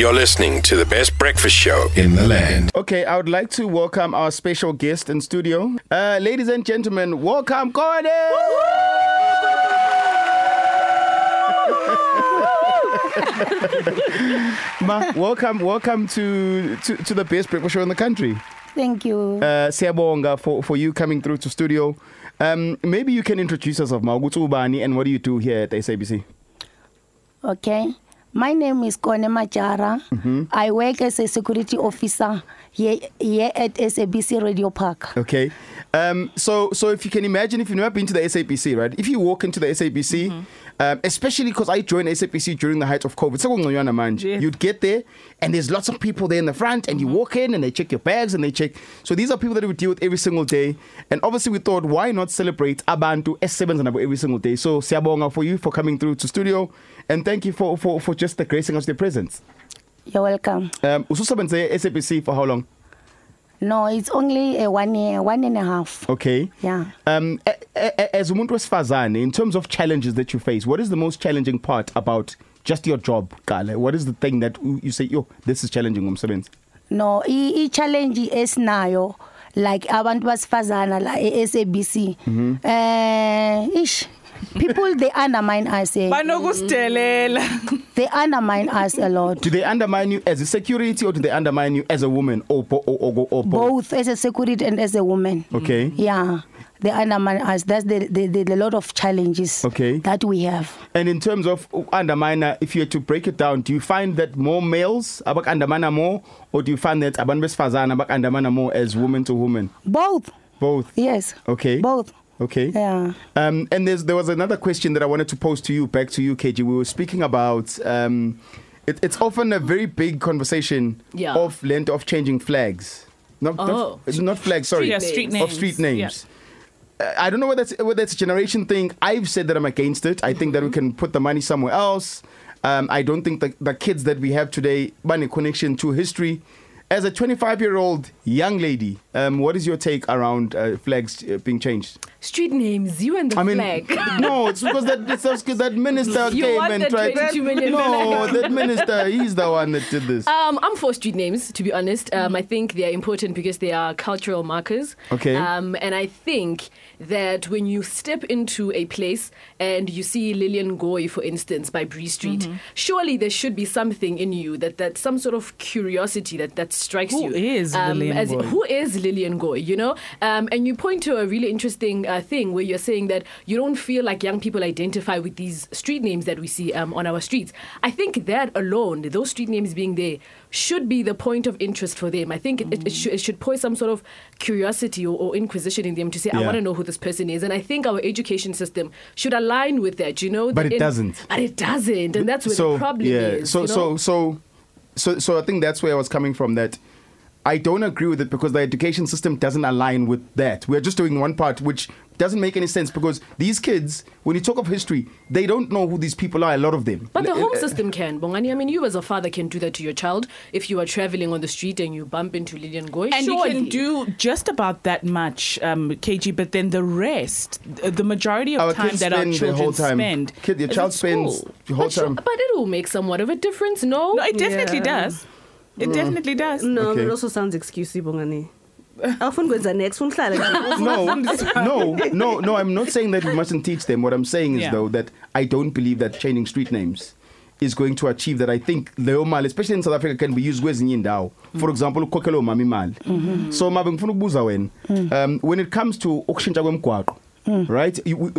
You're listening to the best breakfast show in the land. Okay, I would like to welcome our special guest in studio. Uh, ladies and gentlemen, welcome Kone! Ma, welcome, welcome to, to, to the best breakfast show in the country. Thank you. Uh, Siyabonga for, for you coming through to studio. Um, maybe you can introduce yourself, Ma. Ukuthi ubani and what do you do here at SABC? Okay. My name is Kone Majara. Mm-hmm. I work as a security officer here, here at SABC Radio Park. Okay. Um, so, so if you can imagine, if you've never been to the SABC, right? If you walk into the SABC, mm-hmm. um, especially because I joined SABC during the height of COVID, Yes. you'd get there and there's lots of people there in the front, and you walk in and they check your bags and they check. So these are people that we deal with every single day. And obviously, we thought, why not celebrate abantu S7 nabo every single day? So, Siabonga for you for coming through to studio, and thank you for for, for just gracing us with your presence. You're welcome. Um, ususebenze SABC for how long? No, it's only a one year, one and a half. Okay. Yeah. Um, as umuntu wesifazane, in terms of challenges that you face, what is the most challenging part about just your job, Kale? What is the thing that you say, yo, this is challenging umsebenzi? No, i, i challenge esinayo like abantu basifazana la e-SABC. Mm-hmm. Eh, ish. People they undermine us. Eh. banokusidelela They undermine us a lot. Do they undermine you as a security or do they undermine you as a woman or bo- or, or, or both? Both as a security and as a woman. Okay. Yeah. They undermine us. That's the, the, the, the lot of challenges Okay. that we have. And in terms of underminer, if you had to break it down, do you find that more males abak underminer more, or do you find that abantu besifazane abak underminer more as woman to woman? Both. Both. Yes. Okay. Both. Okay. Yeah. Um, and there's, there was another question that I wanted to pose to you, back to you, KG. We were speaking about. Um, it, it's often a very big conversation Yeah. of length of changing flags. Not, Oh. not, not flags. Sorry, Yeah, street of street names. Uh, I don't know whether it's, whether it's a generation thing. I've said that I'm against it. I think that we can put the money somewhere else. Um, I don't think the, the kids that we have today money connection to history. As a 25 year old young lady, um, what is your take around uh, flags uh, being changed? Street names, you and the I mean, flag. no, it's because that it's just 'cause that minister You came and the tried. 22 million no, flag. No, that minister, he's the one that did this. Um, I'm for street names, to be honest. Um, I think they are important because they are cultural markers. Okay. Um, and I think that when you step into a place and you see Lilian Ngoyi, for instance, by Bree Street, mm-hmm. surely there should be something in you that, that some sort of curiosity that, that strikes Who you. is um, Lillian as Goy? Who is Lilian Ngoyi, you know? Um, and you point to a really interesting uh, thing where you're saying that you don't feel like young people identify with these street names that we see um, on our streets. I think that alone, those street names being there, should be the point of interest for them. I think it, it, it, should, it should pose some sort of curiosity or, or inquisition in them to say, I want to know who this person is. And I think our education system should align with that, you know? But it in- doesn't. But it doesn't. And that's where so the problem yeah, is. so you know? so so so so I think that's where I was coming from. That I don't agree with it because the education system doesn't align with that. We're just doing one part, which doesn't make any sense because these kids, when you talk of history, they don't know who these people are. A lot of them. But the home uh, system can, Bongani. I mean, you as a father can do that to your child if you are traveling on the street and you bump into Lilian Ngoyi. and surely. you can do just about that much um, kg but then the rest the majority of Our time that our children whole time. spend Kid, your child spends the whole But, sure, time. but it will make somewhat of a difference, no? no it definitely Yeah. does it definitely does No, Okay. it also sounds excusey bongani. Awufuni kwenza next unihlale nje. no, no, no, no. I'm not saying that we mustn't teach them. What I'm saying is Yeah. though that I don't believe that changing street names is going to achieve that. I think leyo mali, especially in South Africa, can be used kwezinye indawo. For example, ukhokhela umama imali. So mabe ngifuna ukubuza wena. Um, when it comes to ukushintsha kwemigwaqo. Right,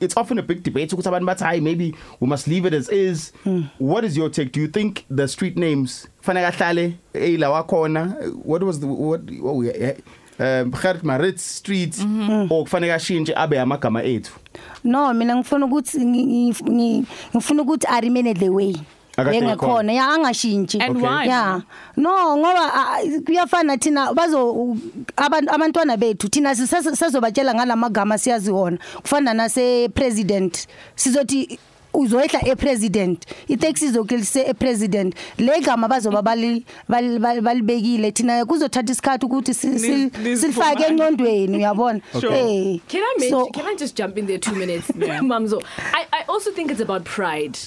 it's often a big debate. ukuthi abantu bathi, maybe we must leave it as is. Hmm. What is your take? Do you think the street names fanele ahlale eyila? What was the what? what we, eh, um, Gert Maritz Street mm-hmm. or kufanele ashintshe abe amagama ethu. No, mina ngifuna ukuthi ngi- ngi- ngi- ngifuna ukuthi a remain the way. Akade Engakhona ya angashintshi. And Okay. why? Yeah. No, ngoba ah, kuyafana thina bazo abantu abantwana bethu thina sisazobatshela ngalamagama siyazi wona. Kufana nase president. Sizothi uzoyehla epresident itaxi izokilise epresident le gama bazoba bali bali- bali- balibekile thina kuzothatha isikhathi ukuthi si- si- Nis- silifake nisifumane. encondweni uyabona Sure. eh Can I mention, So- can I just jump in there two minutes, Mamzo? I, I also think it's about pride.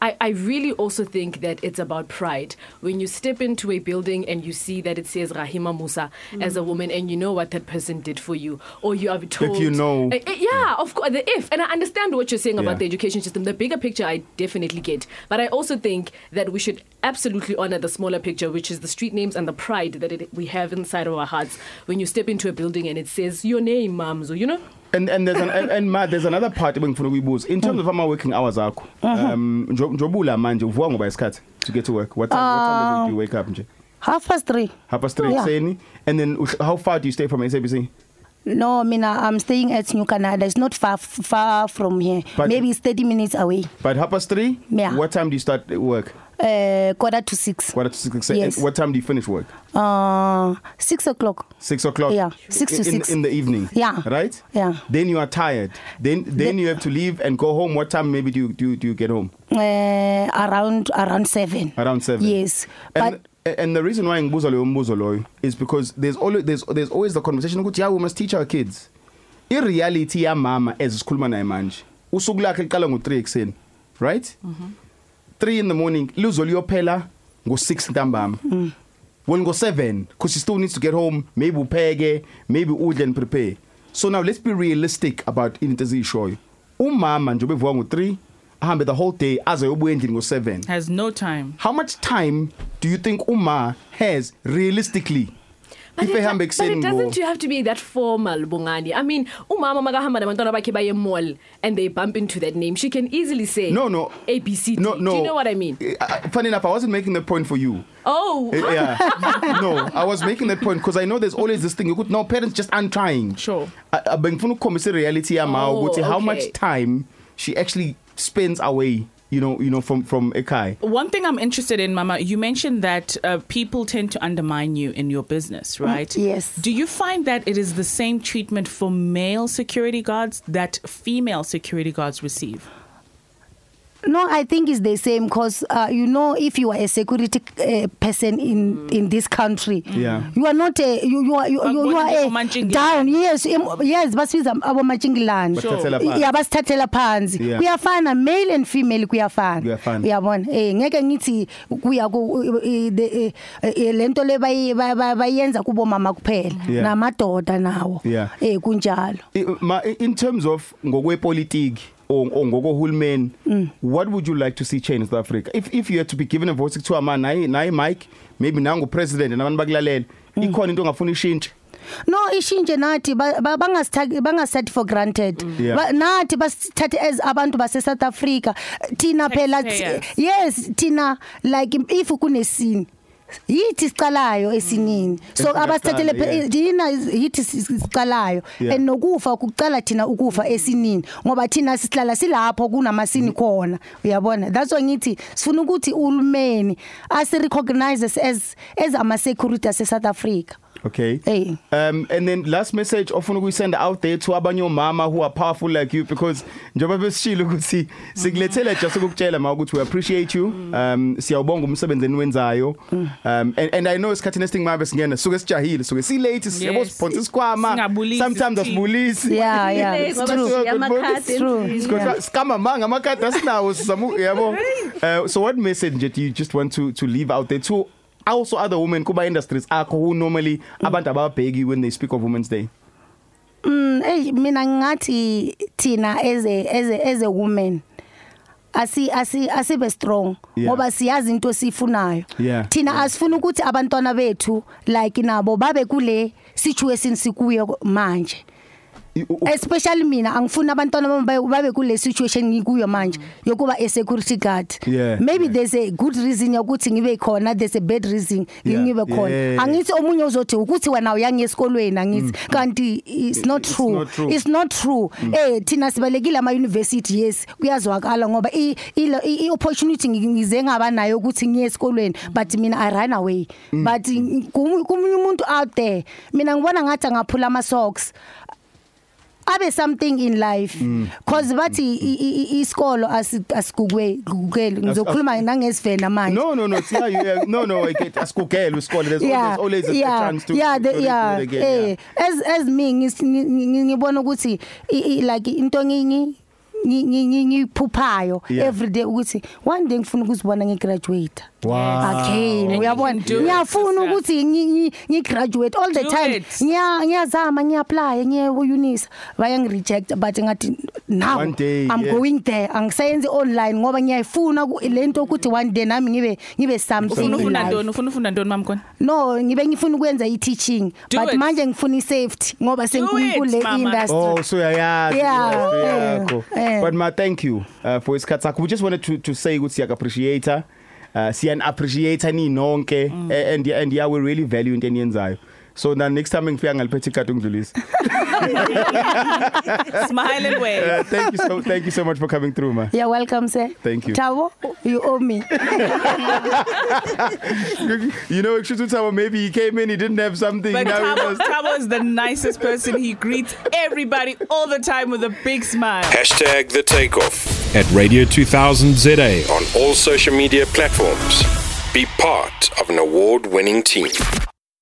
I, I really also think that it's about pride. When you step into a building and you see that it says Rahima Moosa mm. as a woman and you know what that person did for you, or you are told. If you know. Uh, yeah, of course, the if. And I understand what you're saying Yeah. about the education system. The bigger picture, I definitely get. But I also think that we should absolutely honor the smaller picture, which is the street names and the pride that it, we have inside of our hearts when you step into a building and it says your name, Mamzo, you know? And and there's an and, and Matt, there's another part ebengifuna ukuyibuza in terms of ama working hours akho um njo- njobula manje uvuka ngoba isikhathi to get to work. What time, what time do you wake up nje? Half past 3 half past 3 Yeah. and then how far do you stay from SABC no mina i'm staying at new canada. It's not far far from here. But- maybe it's 30 minutes away. but half past 3 Yeah. what time do you start work uh quarter to 6 quarter to 6 Yes. and what time do you finish work? Uh 6 o'clock. 6 o'clock? Yeah, six to in, six. in the evening? Yeah. right? Yeah. then you are tired. Then then The- you have to leave and go home. What time maybe do you do, do you get home? Uh around around 7 around 7 yes. And but and the reason why mbuzo is because there's always there's there's always the conversation ukuthi yeah we must teach our kids. In reality ya mama as sikhuluma naye manje usuku lakhe liqala ngo3 ekseni right 3 in the morning luzoliyophela ngo6 ntambama. Hmm. Well ngo7 because she still needs to get home maybe upheke maybe udle and prepare. So now let's be realistic about into ezishoyo umama nje bevuka ngo3 ahambe the whole day aze yobuya endlini ngo7 Has no time. how much time do you think Uma has realistically but it doesn't you have to be that formal Bongani i mean umama makahamba nabantwana bakhe baye mall and they bump into that name. She can easily say No, no. abc no no. Do you know what i mean? Uh, funny enough I wasn't making that point for you. Oh. Uh, yeah. No I was making that point because I know there's always this thing. You could no parents just aren't trying. Sure. bengifuna ukukhombisa reality Oh, ukuthi how okay. much time she actually spends away you know you know from from ekhaya One thing I'm interested in, Mama, you mentioned that uh, people tend to undermine you in your business, right? yes. Do you find that it is the same treatment for male security guards that female security guards receive? No, I think it's the same because uh, you know if you are a security uh, person in in this country, Yeah. you are not a you you are you, you, you are a Abomantshingilane. down. Yes, em- yes, basibiza abomantshingilane. Sure. Bathathela phansi. Yeah, basithathela phansi. Yeah. Kuyafana male and female kuyafana. Kuyafana. Uyabona? Eh ngeke ngithi kuya ku eh, the- eh, eh, lento le bayi- ba- ba- bayenza kubo mama kuphela Yeah. namadoda nawo. Yeah. Eh kunjalo. I- ma in terms of ngokwepolitiki or or ngokohulumeni what would you like to see change in South Africa if if you had to be given a voice kuthiwa man nayi nayi Mike maybe nangu president nabantu bakulalela ikhona into ongafuna ishintshe No ishintshe nathi ba- ba- bangasithathi bangasithathi for granted. Yeah. Ba- Nathi basithathe as abantu base South Africa. Thina phela Taxpayers. yes thina like if kunesini yithi sicalayo esinini. So abasithathele thina yithi sicalayo Yeah. and nokufa kucala thina ukufa esinini. Ngoba thina sihlala silapho kunamasini khona. Uyabona? That's why ngithi sifuna ukuthi uhulumeni asi recognize us as as ama security ase South Africa. Okay. Hey. Um and then last message often we send out there to abanye mama who are powerful like you because njengoba besishilo ukuthi sikulethela just ukukutshela ma ukuthi we appreciate you. Um siyawubonga umsebenzi eniwenzayo. Um and, and I know isikhathi nesting mabe singena suke sijahile suke si late siyabo Yes. sponsor isikhwama. Singabulisi Sometimes sithini. asibulisi. Yeah, yeah, Late, it's ngoba true. siya amakhadi It's true. endlini. Sikhohlwa skama manga amakhadi asinawo sizamu yabo. Uh, so what message do you just want to to leave out there to also other women kuba industries akho who normally abantu ababheki when they speak of women's day? Mm eh mina ngathi thina as a as a as a woman asi asi asibe strong Yeah. ngoba siyazi into sifunayo Yeah. thina asifuna ukuthi abantwana bethu like nabo babe kule situation sikuyo manje I- u- u- especially mina angifuni abantwana bami babe- babe kule situation ngikuyo manje yokuba a security guard. Yeah, maybe yeah. there's a good reason yokuthi ngibe khona there's a bad reason Yeah, ngibe yeah, khona. Yeah, yeah. angithi omunye uzothi ukuthi wena uyangi esikolweni angithi kanti it's not It's true. not true. it's not true. Eh thina sibalekile ama university yes kuyazwakala ngoba i ilo- i i- opportunity ngi- ngize ngaba nayo ukuthi ngiye esikolweni but mina i run away. But kum- kumunye umuntu out there mina ngibona ngathi angaphula ama socks abe something in life. Cause bathi i- i- i- isikolo asi- asigugwe gugukele ngizokhuluma nangesivena manje. No no no it's yeah, you, yeah no no I get asikugela isikole there's yeah always always a, yeah a chance to yeah to, the, to yeah do it again, eh as as me ngis- ngi- ngi- ngibona ukuthi i- i- like into ngingi ngiphuphayo everyday ukuthi one day ngifuna ukuzibona ngigraduate. Again uyabona? Ngiyafuna ukuthi ngigraduate all the time. ngiyazama ngiapply ngiye uUnisa bayangireject but ngathi now i'm going there. Angisayenzi online ngoba ngiyayifuna lento ukuthi one day nami ngibe ngibe something ufuna ufuna ntoni? Ufuna ufunda ntoni mamkhona no ngibe ngifuna ukwenza i-teaching but manje ngifuna i-safety ngoba senkulu kule industry oh so yayazi yakho eh. But ma thank you uh, for isikhathi sakho. We just wanted to to say ukuthi siyak appreciate her. Uh siyan appreciate ni nonke Mm. eh, and and yeah we really value into eniyenzayo. So now next time ngifika ngaliphethe ikhathi ungidlulisa. smile and wave Uh, thank you so thank you so much for coming through ma. you're welcome sir Thank you. Tabo you owe me you know kusho ukuthi maybe he came in he didn't have something But now he Tabo, does. Tabo is the nicest person. He greets everybody all the time with a big smile. Hashtag the takeoff at Radio 2000 ZA on all social media platforms. Be part of an award winning team.